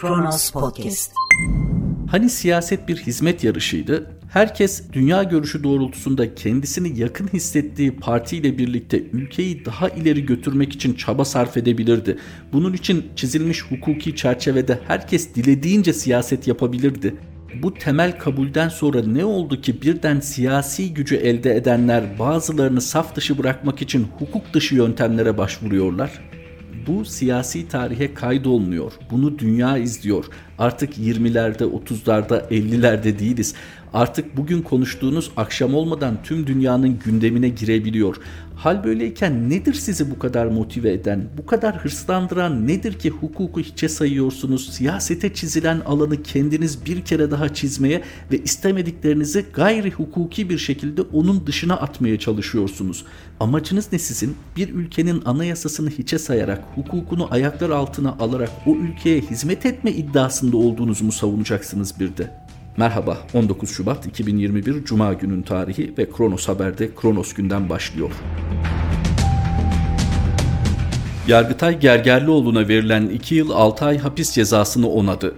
Kronos Podcast. Hani siyaset bir hizmet yarışıydı? Herkes dünya görüşü doğrultusunda kendisini yakın hissettiği partiyle birlikte ülkeyi daha ileri götürmek için çaba sarf edebilirdi. Bunun için çizilmiş hukuki çerçevede herkes dilediğince siyaset yapabilirdi. Bu temel kabulden sonra ne oldu ki birden siyasi gücü elde edenler bazılarını saf dışı bırakmak için hukuk dışı yöntemlere başvuruyorlar? Bu siyasi tarihe kaydolmuyor. Bunu dünya izliyor. Artık 20'lerde, 30'larda, 50'lerde değiliz. Artık bugün konuştuğunuz akşam olmadan tüm dünyanın gündemine girebiliyor. Hal böyleyken nedir sizi bu kadar motive eden, bu kadar hırslandıran nedir ki hukuku hiçe sayıyorsunuz, siyasete çizilen alanı kendiniz bir kere daha çizmeye ve istemediklerinizi gayri hukuki bir şekilde onun dışına atmaya çalışıyorsunuz. Amacınız ne sizin? Bir ülkenin anayasasını hiçe sayarak, hukukunu ayaklar altına alarak o ülkeye hizmet etme iddiasında olduğunuzu mu savunacaksınız bir de? Merhaba 19 Şubat 2021 Cuma günün tarihi ve Kronos Haber'de Kronos günden başlıyor. Yargıtay Gergerlioğlu'na verilen 2 yıl 6 ay hapis cezasını onadı.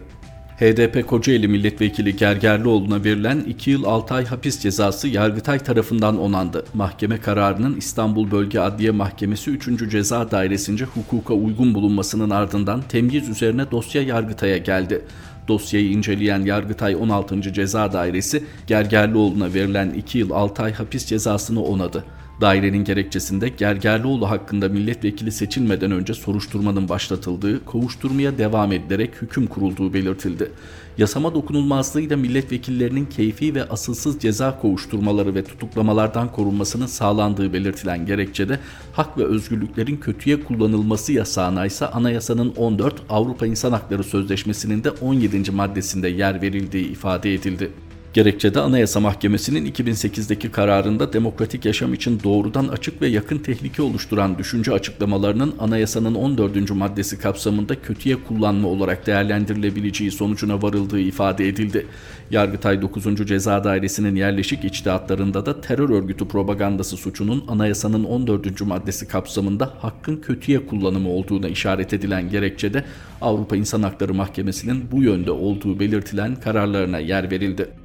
HDP Kocaeli Milletvekili Gergerlioğlu'na verilen 2 yıl 6 ay hapis cezası Yargıtay tarafından onandı. Mahkeme kararının İstanbul Bölge Adliye Mahkemesi 3. Ceza Dairesi'nce hukuka uygun bulunmasının ardından temyiz üzerine dosya Yargıtay'a geldi. Dosyayı inceleyen Yargıtay 16. Ceza Dairesi Gergerlioğlu'na verilen 2 yıl 6 ay hapis cezasını onadı. Dairenin gerekçesinde Gergerlioğlu hakkında milletvekili seçilmeden önce soruşturmanın başlatıldığı, kovuşturmaya devam edilerek hüküm kurulduğu belirtildi. Yasama dokunulmazlığıyla milletvekillerinin keyfi ve asılsız ceza kovuşturmaları ve tutuklamalardan korunmasının sağlandığı belirtilen gerekçede hak ve özgürlüklerin kötüye kullanılması yasağına ise anayasanın 14 Avrupa İnsan Hakları Sözleşmesi'nin de 17. maddesinde yer verildiği ifade edildi. Gerekçede Anayasa Mahkemesi'nin 2008'deki kararında demokratik yaşam için doğrudan açık ve yakın tehlike oluşturan düşünce açıklamalarının anayasanın 14. maddesi kapsamında kötüye kullanma olarak değerlendirilebileceği sonucuna varıldığı ifade edildi. Yargıtay 9. Ceza Dairesi'nin yerleşik içtihatlarında da terör örgütü propagandası suçunun anayasanın 14. maddesi kapsamında hakkın kötüye kullanımı olduğuna işaret edilen gerekçede Avrupa İnsan Hakları Mahkemesi'nin bu yönde olduğu belirtilen kararlarına yer verildi.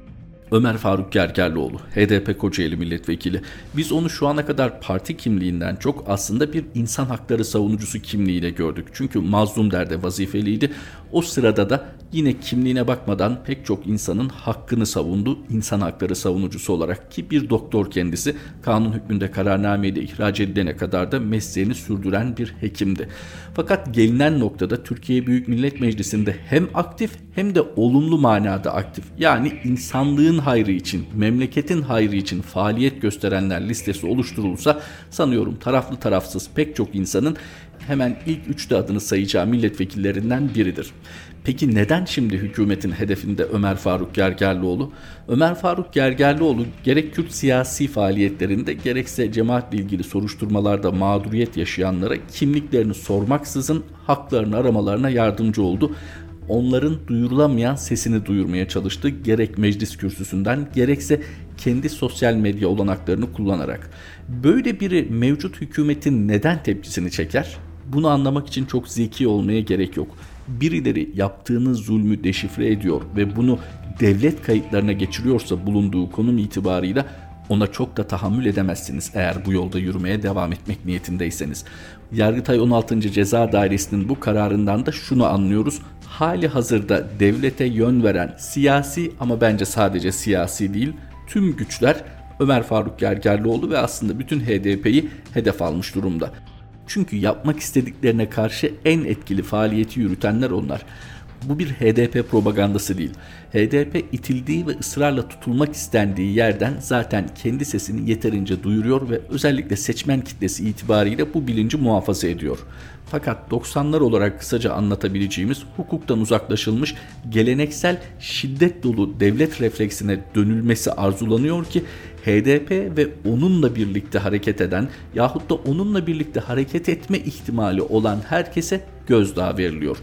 Ömer Faruk Gergerlioğlu, HDP Kocaeli Milletvekili. Biz onu şu ana kadar parti kimliğinden çok aslında bir insan hakları savunucusu kimliğiyle gördük. Çünkü mazlum derde vazifeliydi. O sırada da yine kimliğine bakmadan pek çok insanın hakkını savundu insan hakları savunucusu olarak ki bir doktor kendisi kanun hükmünde kararnameyle ihraç edilene kadar da mesleğini sürdüren bir hekimdi. Fakat gelinen noktada Türkiye Büyük Millet Meclisi'nde hem aktif hem de olumlu manada aktif yani insanlığın hayrı için, memleketin hayrı için faaliyet gösterenler listesi oluşturulsa sanıyorum taraflı tarafsız pek çok insanın hemen ilk üçte adını sayacağı milletvekillerinden biridir. Peki neden şimdi hükümetin hedefinde Ömer Faruk Gergerlioğlu? Ömer Faruk Gergerlioğlu gerek Kürt siyasi faaliyetlerinde gerekse cemaatle ilgili soruşturmalarda mağduriyet yaşayanlara kimliklerini sormaksızın haklarını aramalarına yardımcı oldu onların duyurulamayan sesini duyurmaya çalıştı. Gerek meclis kürsüsünden gerekse kendi sosyal medya olanaklarını kullanarak. Böyle biri mevcut hükümetin neden tepkisini çeker? Bunu anlamak için çok zeki olmaya gerek yok. Birileri yaptığınız zulmü deşifre ediyor ve bunu devlet kayıtlarına geçiriyorsa bulunduğu konum itibarıyla ona çok da tahammül edemezsiniz eğer bu yolda yürümeye devam etmek niyetindeyseniz. Yargıtay 16. Ceza Dairesi'nin bu kararından da şunu anlıyoruz. Hali hazırda devlete yön veren siyasi ama bence sadece siyasi değil tüm güçler Ömer Faruk Gergerlioğlu ve aslında bütün HDP'yi hedef almış durumda. Çünkü yapmak istediklerine karşı en etkili faaliyeti yürütenler onlar. Bu bir HDP propagandası değil. HDP itildiği ve ısrarla tutulmak istendiği yerden zaten kendi sesini yeterince duyuruyor ve özellikle seçmen kitlesi itibariyle bu bilinci muhafaza ediyor. Fakat 90'lar olarak kısaca anlatabileceğimiz hukuktan uzaklaşılmış geleneksel şiddet dolu devlet refleksine dönülmesi arzulanıyor ki HDP ve onunla birlikte hareket eden yahut da onunla birlikte hareket etme ihtimali olan herkese gözdağı veriliyor.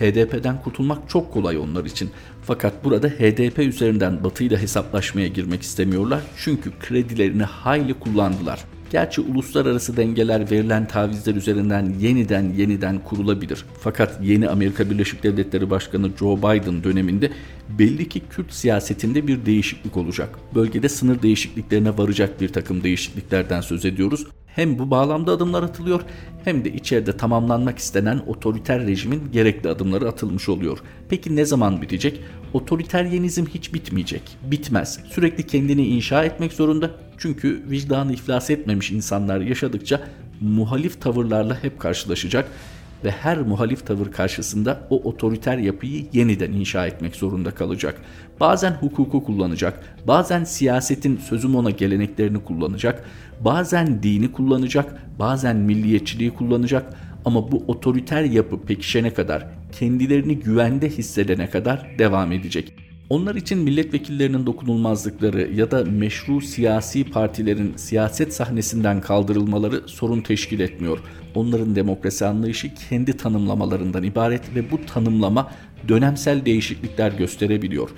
HDP'den kurtulmak çok kolay onlar için. Fakat burada HDP üzerinden Batı ile hesaplaşmaya girmek istemiyorlar. Çünkü kredilerini hayli kullandılar. Gerçi uluslararası dengeler verilen tavizler üzerinden yeniden yeniden kurulabilir. Fakat yeni Amerika Birleşik Devletleri Başkanı Joe Biden döneminde belli ki Kürt siyasetinde bir değişiklik olacak. Bölgede sınır değişikliklerine varacak bir takım değişikliklerden söz ediyoruz. Hem bu bağlamda adımlar atılıyor hem de içeride tamamlanmak istenen otoriter rejimin gerekli adımları atılmış oluyor. Peki ne zaman bitecek? Otoriteryenizm hiç bitmeyecek. Bitmez. Sürekli kendini inşa etmek zorunda. Çünkü vicdanı iflas etmemiş insanlar yaşadıkça muhalif tavırlarla hep karşılaşacak ve her muhalif tavır karşısında o otoriter yapıyı yeniden inşa etmek zorunda kalacak. Bazen hukuku kullanacak, bazen siyasetin sözüm ona geleneklerini kullanacak, bazen dini kullanacak, bazen milliyetçiliği kullanacak ama bu otoriter yapı pekişene kadar, kendilerini güvende hissedene kadar devam edecek. Onlar için milletvekillerinin dokunulmazlıkları ya da meşru siyasi partilerin siyaset sahnesinden kaldırılmaları sorun teşkil etmiyor. Onların demokrasi anlayışı kendi tanımlamalarından ibaret ve bu tanımlama dönemsel değişiklikler gösterebiliyor.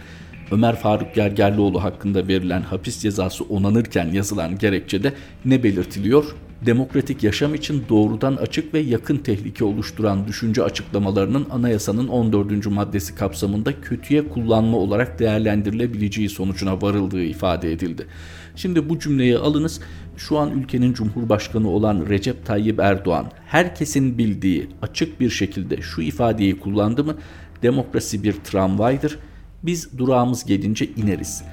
Ömer Faruk Gergerlioğlu hakkında verilen hapis cezası onanırken yazılan gerekçede ne belirtiliyor? Demokratik yaşam için doğrudan açık ve yakın tehlike oluşturan düşünce açıklamalarının anayasanın 14. maddesi kapsamında kötüye kullanma olarak değerlendirilebileceği sonucuna varıldığı ifade edildi. Şimdi bu cümleyi alınız. Şu an ülkenin cumhurbaşkanı olan Recep Tayyip Erdoğan herkesin bildiği açık bir şekilde şu ifadeyi kullandı mı? Demokrasi bir tramvaydır. Biz durağımız gelince ineriz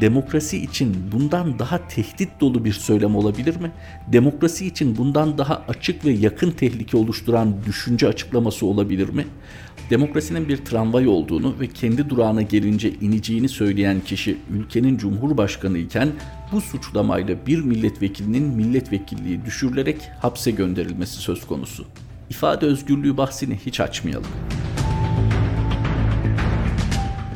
demokrasi için bundan daha tehdit dolu bir söylem olabilir mi? Demokrasi için bundan daha açık ve yakın tehlike oluşturan düşünce açıklaması olabilir mi? Demokrasinin bir tramvay olduğunu ve kendi durağına gelince ineceğini söyleyen kişi ülkenin cumhurbaşkanı iken bu suçlamayla bir milletvekilinin milletvekilliği düşürülerek hapse gönderilmesi söz konusu. İfade özgürlüğü bahsini hiç açmayalım.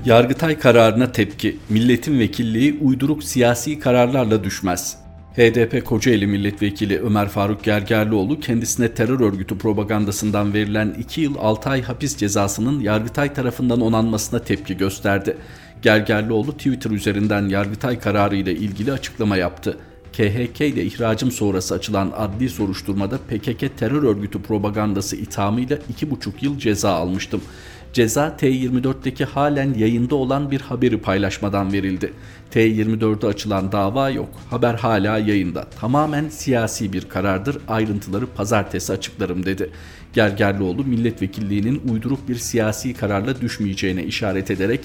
Yargıtay kararına tepki, milletin vekilliği uyduruk siyasi kararlarla düşmez. HDP Kocaeli Milletvekili Ömer Faruk Gergerlioğlu kendisine terör örgütü propagandasından verilen 2 yıl 6 ay hapis cezasının Yargıtay tarafından onanmasına tepki gösterdi. Gergerlioğlu Twitter üzerinden Yargıtay kararı ile ilgili açıklama yaptı. KHK ile ihracım sonrası açılan adli soruşturmada PKK terör örgütü propagandası ithamıyla 2,5 yıl ceza almıştım. Ceza T24'teki halen yayında olan bir haberi paylaşmadan verildi. T24'de açılan dava yok. Haber hala yayında. Tamamen siyasi bir karardır. Ayrıntıları pazartesi açıklarım dedi. Gergerlioğlu milletvekilliğinin uyduruk bir siyasi kararla düşmeyeceğine işaret ederek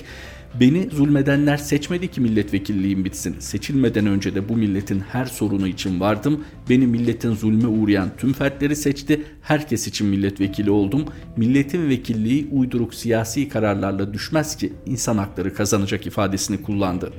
Beni zulmedenler seçmedi ki milletvekilliğim bitsin. Seçilmeden önce de bu milletin her sorunu için vardım. Beni milletin zulme uğrayan tüm fertleri seçti. Herkes için milletvekili oldum. Milletin vekilliği uyduruk siyasi kararlarla düşmez ki insan hakları kazanacak ifadesini kullandı.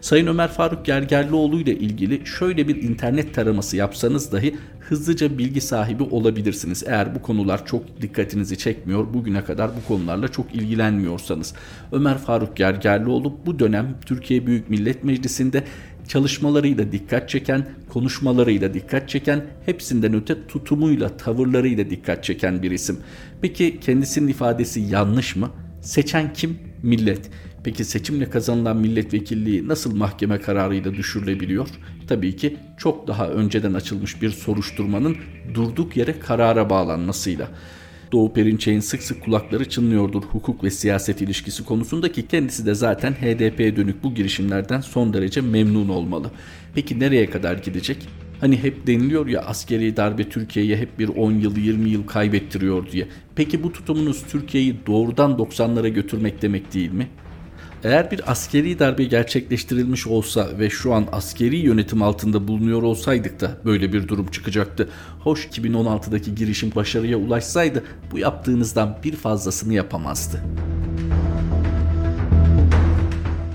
Sayın Ömer Faruk Gergerlioğlu ile ilgili şöyle bir internet taraması yapsanız dahi hızlıca bilgi sahibi olabilirsiniz. Eğer bu konular çok dikkatinizi çekmiyor, bugüne kadar bu konularla çok ilgilenmiyorsanız. Ömer Faruk Gergerlioğlu bu dönem Türkiye Büyük Millet Meclisi'nde çalışmalarıyla dikkat çeken, konuşmalarıyla dikkat çeken, hepsinden öte tutumuyla, tavırlarıyla dikkat çeken bir isim. Peki kendisinin ifadesi yanlış mı? Seçen kim? Millet. Peki seçimle kazanılan milletvekilliği nasıl mahkeme kararıyla düşürülebiliyor? Tabii ki çok daha önceden açılmış bir soruşturmanın durduk yere karara bağlanmasıyla. Doğu Perinçek'in sık sık kulakları çınlıyordur hukuk ve siyaset ilişkisi konusunda ki kendisi de zaten HDP'ye dönük bu girişimlerden son derece memnun olmalı. Peki nereye kadar gidecek? Hani hep deniliyor ya askeri darbe Türkiye'ye hep bir 10 yıl 20 yıl kaybettiriyor diye. Peki bu tutumunuz Türkiye'yi doğrudan 90'lara götürmek demek değil mi? Eğer bir askeri darbe gerçekleştirilmiş olsa ve şu an askeri yönetim altında bulunuyor olsaydık da böyle bir durum çıkacaktı. Hoş 2016'daki girişim başarıya ulaşsaydı bu yaptığınızdan bir fazlasını yapamazdı.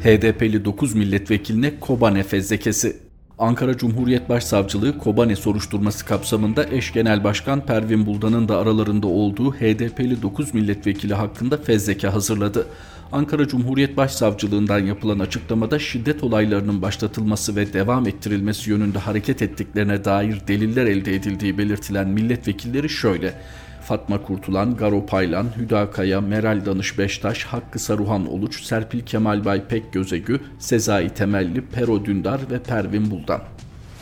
HDP'li 9 milletvekiline Kobane fezlekesi Ankara Cumhuriyet Başsavcılığı Kobane soruşturması kapsamında eş genel başkan Pervin Buldan'ın da aralarında olduğu HDP'li 9 milletvekili hakkında fezleke hazırladı. Ankara Cumhuriyet Başsavcılığından yapılan açıklamada şiddet olaylarının başlatılması ve devam ettirilmesi yönünde hareket ettiklerine dair deliller elde edildiği belirtilen milletvekilleri şöyle. Fatma Kurtulan, Garo Paylan, Hüda Kaya, Meral Danış Beştaş, Hakkı Saruhan Oluç, Serpil Kemal Bay Pek Gözegü, Sezai Temelli, Pero Dündar ve Pervin Buldan.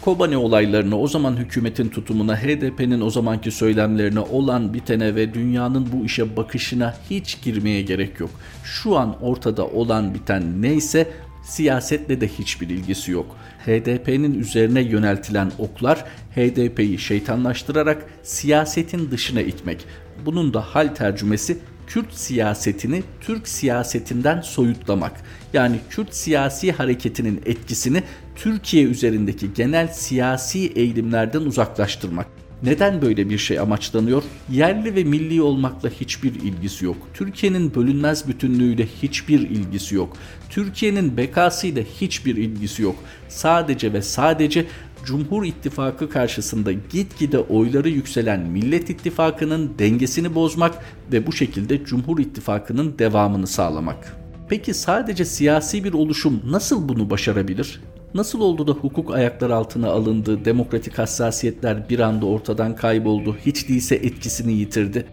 Kobane olaylarına, o zaman hükümetin tutumuna, HDP'nin o zamanki söylemlerine, olan bitene ve dünyanın bu işe bakışına hiç girmeye gerek yok. Şu an ortada olan biten neyse siyasetle de hiçbir ilgisi yok. HDP'nin üzerine yöneltilen oklar HDP'yi şeytanlaştırarak siyasetin dışına itmek. Bunun da hal tercümesi Kürt siyasetini Türk siyasetinden soyutlamak. Yani Kürt siyasi hareketinin etkisini Türkiye üzerindeki genel siyasi eğilimlerden uzaklaştırmak. Neden böyle bir şey amaçlanıyor? Yerli ve milli olmakla hiçbir ilgisi yok. Türkiye'nin bölünmez bütünlüğüyle hiçbir ilgisi yok. Türkiye'nin bekasıyla hiçbir ilgisi yok. Sadece ve sadece Cumhur İttifakı karşısında gitgide oyları yükselen Millet İttifakı'nın dengesini bozmak ve bu şekilde Cumhur İttifakı'nın devamını sağlamak. Peki sadece siyasi bir oluşum nasıl bunu başarabilir? Nasıl oldu da hukuk ayaklar altına alındı, demokratik hassasiyetler bir anda ortadan kayboldu, hiç değilse etkisini yitirdi?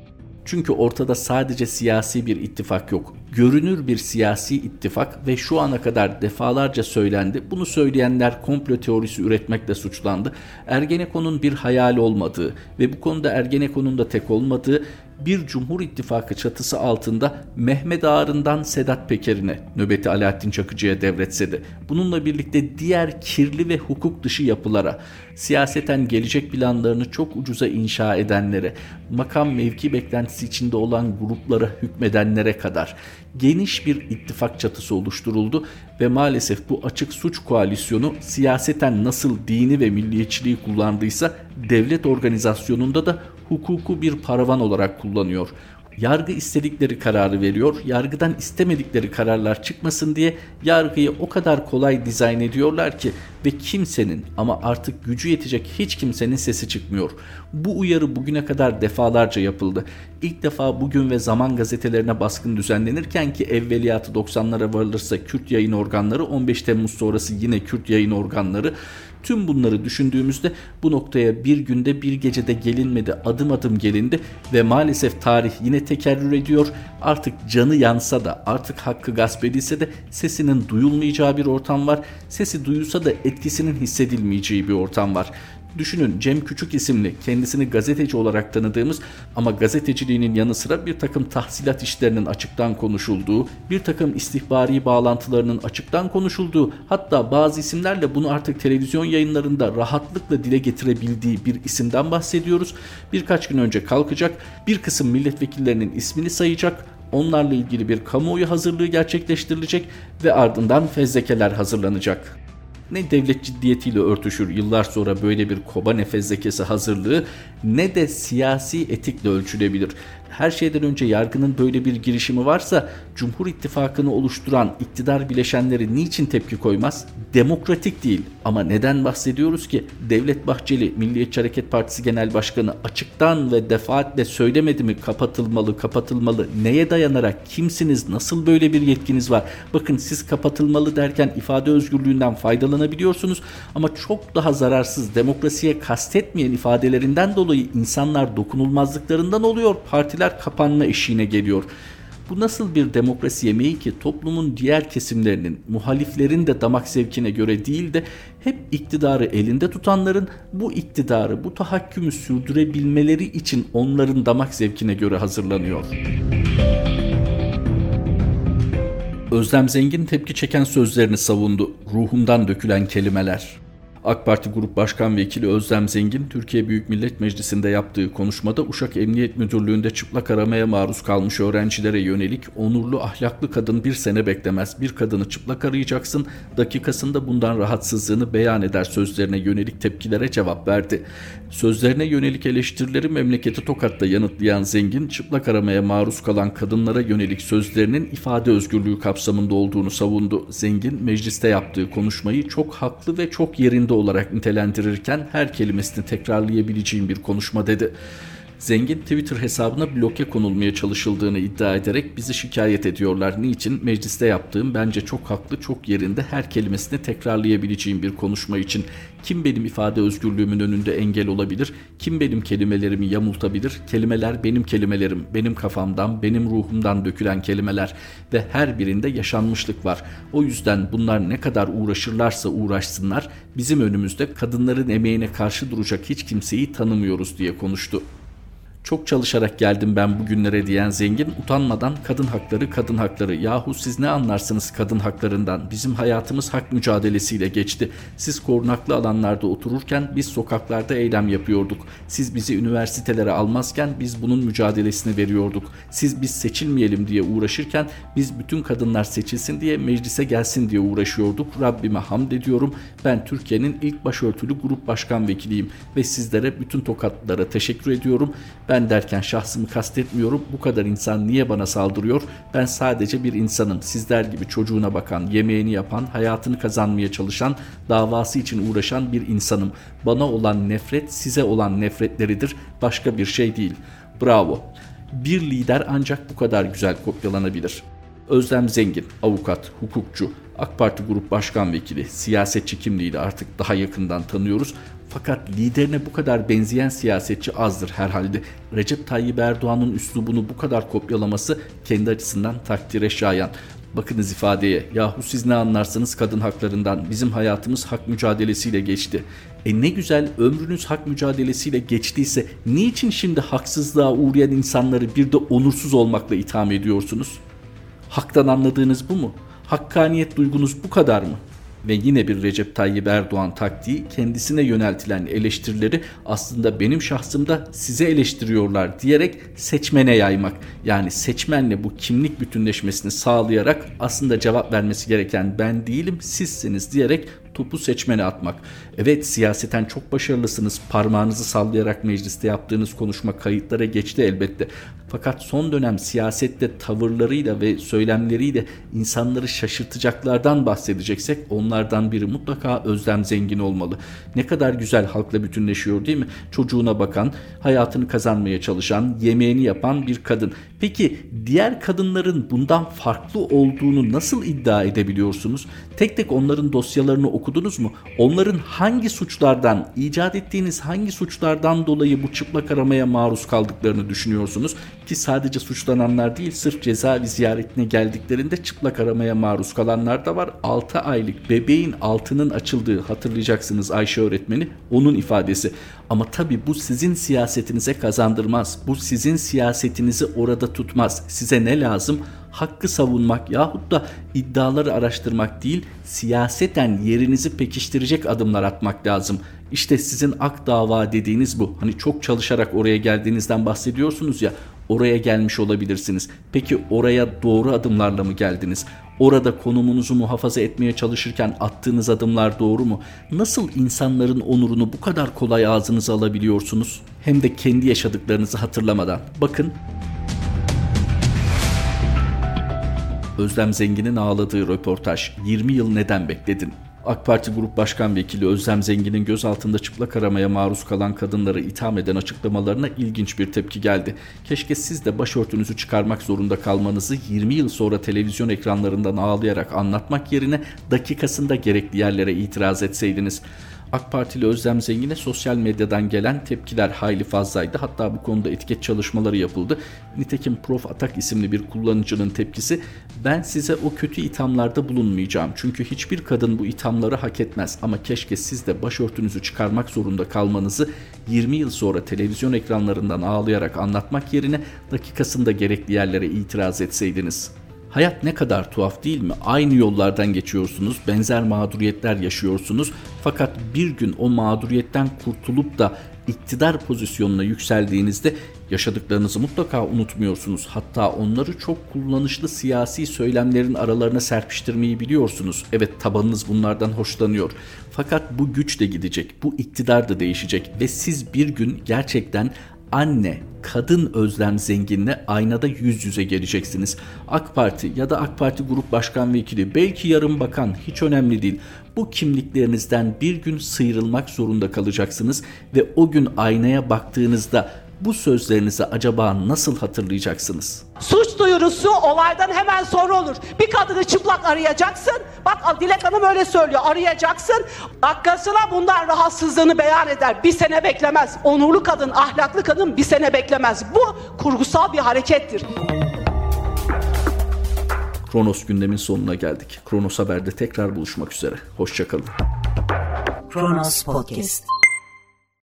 Çünkü ortada sadece siyasi bir ittifak yok. Görünür bir siyasi ittifak ve şu ana kadar defalarca söylendi. Bunu söyleyenler komplo teorisi üretmekle suçlandı. Ergenekon'un bir hayal olmadığı ve bu konuda Ergenekon'un da tek olmadığı bir Cumhur İttifakı çatısı altında Mehmet Ağar'ından Sedat Peker'ine nöbeti Alaaddin Çakıcı'ya devretse de bununla birlikte diğer kirli ve hukuk dışı yapılara, siyaseten gelecek planlarını çok ucuza inşa edenlere, makam mevki beklentisi içinde olan gruplara hükmedenlere kadar geniş bir ittifak çatısı oluşturuldu ve maalesef bu açık suç koalisyonu siyaseten nasıl dini ve milliyetçiliği kullandıysa devlet organizasyonunda da hukuku bir paravan olarak kullanıyor. Yargı istedikleri kararı veriyor. Yargıdan istemedikleri kararlar çıkmasın diye yargıyı o kadar kolay dizayn ediyorlar ki ve kimsenin ama artık gücü yetecek hiç kimsenin sesi çıkmıyor. Bu uyarı bugüne kadar defalarca yapıldı. İlk defa bugün ve zaman gazetelerine baskın düzenlenirken ki evveliyatı 90'lara varılırsa Kürt yayın organları 15 Temmuz sonrası yine Kürt yayın organları Tüm bunları düşündüğümüzde bu noktaya bir günde bir gecede gelinmedi adım adım gelindi ve maalesef tarih yine tekerrür ediyor. Artık canı yansa da artık hakkı gasp edilse de sesinin duyulmayacağı bir ortam var. Sesi duyulsa da etkisinin hissedilmeyeceği bir ortam var. Düşünün Cem Küçük isimli kendisini gazeteci olarak tanıdığımız ama gazeteciliğinin yanı sıra bir takım tahsilat işlerinin açıktan konuşulduğu, bir takım istihbari bağlantılarının açıktan konuşulduğu, hatta bazı isimlerle bunu artık televizyon yayınlarında rahatlıkla dile getirebildiği bir isimden bahsediyoruz. Birkaç gün önce kalkacak, bir kısım milletvekillerinin ismini sayacak, onlarla ilgili bir kamuoyu hazırlığı gerçekleştirilecek ve ardından fezlekeler hazırlanacak ne devlet ciddiyetiyle örtüşür? Yıllar sonra böyle bir koba nefes zekesi hazırlığı ne de siyasi etikle ölçülebilir. Her şeyden önce yargının böyle bir girişimi varsa Cumhur İttifakı'nı oluşturan iktidar bileşenleri niçin tepki koymaz? Demokratik değil. Ama neden bahsediyoruz ki? Devlet Bahçeli Milliyetçi Hareket Partisi Genel Başkanı açıktan ve defaatle söylemedi mi? Kapatılmalı kapatılmalı. Neye dayanarak? Kimsiniz? Nasıl böyle bir yetkiniz var? Bakın siz kapatılmalı derken ifade özgürlüğünden faydalanabiliyorsunuz. Ama çok daha zararsız demokrasiye kastetmeyen ifadelerinden dolayı insanlar dokunulmazlıklarından oluyor partiler kapanma eşiğine geliyor. Bu nasıl bir demokrasi yemeği ki toplumun diğer kesimlerinin, muhaliflerin de damak zevkine göre değil de hep iktidarı elinde tutanların bu iktidarı, bu tahakkümü sürdürebilmeleri için onların damak zevkine göre hazırlanıyor. Özlem Zengin tepki çeken sözlerini savundu. Ruhumdan dökülen kelimeler. AK Parti Grup Başkan Vekili Özlem Zengin, Türkiye Büyük Millet Meclisi'nde yaptığı konuşmada Uşak Emniyet Müdürlüğü'nde çıplak aramaya maruz kalmış öğrencilere yönelik onurlu ahlaklı kadın bir sene beklemez. Bir kadını çıplak arayacaksın, dakikasında bundan rahatsızlığını beyan eder sözlerine yönelik tepkilere cevap verdi. Sözlerine yönelik eleştirileri memleketi Tokat'ta yanıtlayan Zengin, çıplak aramaya maruz kalan kadınlara yönelik sözlerinin ifade özgürlüğü kapsamında olduğunu savundu. Zengin, mecliste yaptığı konuşmayı çok haklı ve çok yerinde olarak nitelendirirken her kelimesini tekrarlayabileceğim bir konuşma dedi. Zengin Twitter hesabına bloke konulmaya çalışıldığını iddia ederek bizi şikayet ediyorlar. Niçin? Mecliste yaptığım bence çok haklı, çok yerinde her kelimesini tekrarlayabileceğim bir konuşma için. Kim benim ifade özgürlüğümün önünde engel olabilir? Kim benim kelimelerimi yamultabilir? Kelimeler benim kelimelerim, benim kafamdan, benim ruhumdan dökülen kelimeler ve her birinde yaşanmışlık var. O yüzden bunlar ne kadar uğraşırlarsa uğraşsınlar bizim önümüzde kadınların emeğine karşı duracak hiç kimseyi tanımıyoruz diye konuştu. Çok çalışarak geldim ben bugünlere diyen zengin utanmadan kadın hakları kadın hakları yahu siz ne anlarsınız kadın haklarından bizim hayatımız hak mücadelesiyle geçti. Siz korunaklı alanlarda otururken biz sokaklarda eylem yapıyorduk. Siz bizi üniversitelere almazken biz bunun mücadelesini veriyorduk. Siz biz seçilmeyelim diye uğraşırken biz bütün kadınlar seçilsin diye meclise gelsin diye uğraşıyorduk. Rabbime hamd ediyorum. Ben Türkiye'nin ilk başörtülü grup başkan vekiliyim ve sizlere bütün tokatlara teşekkür ediyorum. Ben ben derken şahsımı kastetmiyorum. Bu kadar insan niye bana saldırıyor? Ben sadece bir insanım. Sizler gibi çocuğuna bakan, yemeğini yapan, hayatını kazanmaya çalışan, davası için uğraşan bir insanım. Bana olan nefret size olan nefretleridir. Başka bir şey değil. Bravo. Bir lider ancak bu kadar güzel kopyalanabilir. Özlem Zengin, avukat, hukukçu, AK Parti Grup Başkan Vekili, siyasetçi kimliğiyle artık daha yakından tanıyoruz. Fakat liderine bu kadar benzeyen siyasetçi azdır herhalde. Recep Tayyip Erdoğan'ın üslubunu bu kadar kopyalaması kendi açısından takdire şayan. Bakınız ifadeye. Yahu siz ne anlarsınız kadın haklarından? Bizim hayatımız hak mücadelesiyle geçti. E ne güzel ömrünüz hak mücadelesiyle geçtiyse niçin şimdi haksızlığa uğrayan insanları bir de onursuz olmakla itham ediyorsunuz? Haktan anladığınız bu mu? Hakkaniyet duygunuz bu kadar mı? Ve yine bir Recep Tayyip Erdoğan taktiği kendisine yöneltilen eleştirileri aslında benim şahsımda size eleştiriyorlar diyerek seçmene yaymak. Yani seçmenle bu kimlik bütünleşmesini sağlayarak aslında cevap vermesi gereken ben değilim sizsiniz diyerek topu seçmene atmak. Evet siyaseten çok başarılısınız. Parmağınızı sallayarak mecliste yaptığınız konuşma kayıtlara geçti elbette. Fakat son dönem siyasette tavırlarıyla ve söylemleriyle insanları şaşırtacaklardan bahsedeceksek onlardan biri mutlaka Özlem Zengin olmalı. Ne kadar güzel halkla bütünleşiyor değil mi? Çocuğuna bakan, hayatını kazanmaya çalışan, yemeğini yapan bir kadın. Peki diğer kadınların bundan farklı olduğunu nasıl iddia edebiliyorsunuz? Tek tek onların dosyalarını okudunuz mu? Onların hangi suçlardan, icat ettiğiniz hangi suçlardan dolayı bu çıplak aramaya maruz kaldıklarını düşünüyorsunuz? Ki sadece suçlananlar değil, sırf cezaevi ziyaretine geldiklerinde çıplak aramaya maruz kalanlar da var. 6 aylık bebeğin altının açıldığı hatırlayacaksınız Ayşe öğretmeni, onun ifadesi. Ama tabii bu sizin siyasetinize kazandırmaz. Bu sizin siyasetinizi orada tutmaz. Size ne lazım? Hakkı savunmak yahut da iddiaları araştırmak değil, siyaseten yerinizi pekiştirecek adımlar atmak lazım. İşte sizin ak dava dediğiniz bu. Hani çok çalışarak oraya geldiğinizden bahsediyorsunuz ya. Oraya gelmiş olabilirsiniz. Peki oraya doğru adımlarla mı geldiniz? Orada konumunuzu muhafaza etmeye çalışırken attığınız adımlar doğru mu? Nasıl insanların onurunu bu kadar kolay ağzınıza alabiliyorsunuz? Hem de kendi yaşadıklarınızı hatırlamadan. Bakın Özlem Zengin'in ağladığı röportaj 20 yıl neden bekledin? AK Parti Grup Başkan Vekili Özlem Zengin'in gözaltında çıplak aramaya maruz kalan kadınları itham eden açıklamalarına ilginç bir tepki geldi. Keşke siz de başörtünüzü çıkarmak zorunda kalmanızı 20 yıl sonra televizyon ekranlarından ağlayarak anlatmak yerine dakikasında gerekli yerlere itiraz etseydiniz. AK Partili Özlem Zengin'e sosyal medyadan gelen tepkiler hayli fazlaydı. Hatta bu konuda etiket çalışmaları yapıldı. Nitekim Prof Atak isimli bir kullanıcının tepkisi ben size o kötü ithamlarda bulunmayacağım. Çünkü hiçbir kadın bu ithamları hak etmez. Ama keşke siz de başörtünüzü çıkarmak zorunda kalmanızı 20 yıl sonra televizyon ekranlarından ağlayarak anlatmak yerine dakikasında gerekli yerlere itiraz etseydiniz. Hayat ne kadar tuhaf değil mi? Aynı yollardan geçiyorsunuz, benzer mağduriyetler yaşıyorsunuz. Fakat bir gün o mağduriyetten kurtulup da iktidar pozisyonuna yükseldiğinizde yaşadıklarınızı mutlaka unutmuyorsunuz. Hatta onları çok kullanışlı siyasi söylemlerin aralarına serpiştirmeyi biliyorsunuz. Evet tabanınız bunlardan hoşlanıyor. Fakat bu güç de gidecek, bu iktidar da değişecek ve siz bir gün gerçekten anne, kadın özlem zenginle aynada yüz yüze geleceksiniz. AK Parti ya da AK Parti Grup Başkan Vekili, belki yarın bakan hiç önemli değil. Bu kimliklerinizden bir gün sıyrılmak zorunda kalacaksınız ve o gün aynaya baktığınızda bu sözlerinizi acaba nasıl hatırlayacaksınız? Suç duyurusu olaydan hemen sonra olur. Bir kadını çıplak arayacaksın. Bak Dilek Hanım öyle söylüyor. Arayacaksın. Dakikasına bundan rahatsızlığını beyan eder. Bir sene beklemez. Onurlu kadın, ahlaklı kadın bir sene beklemez. Bu kurgusal bir harekettir. Kronos gündemin sonuna geldik. Kronos Haber'de tekrar buluşmak üzere. Hoşçakalın. Kronos Podcast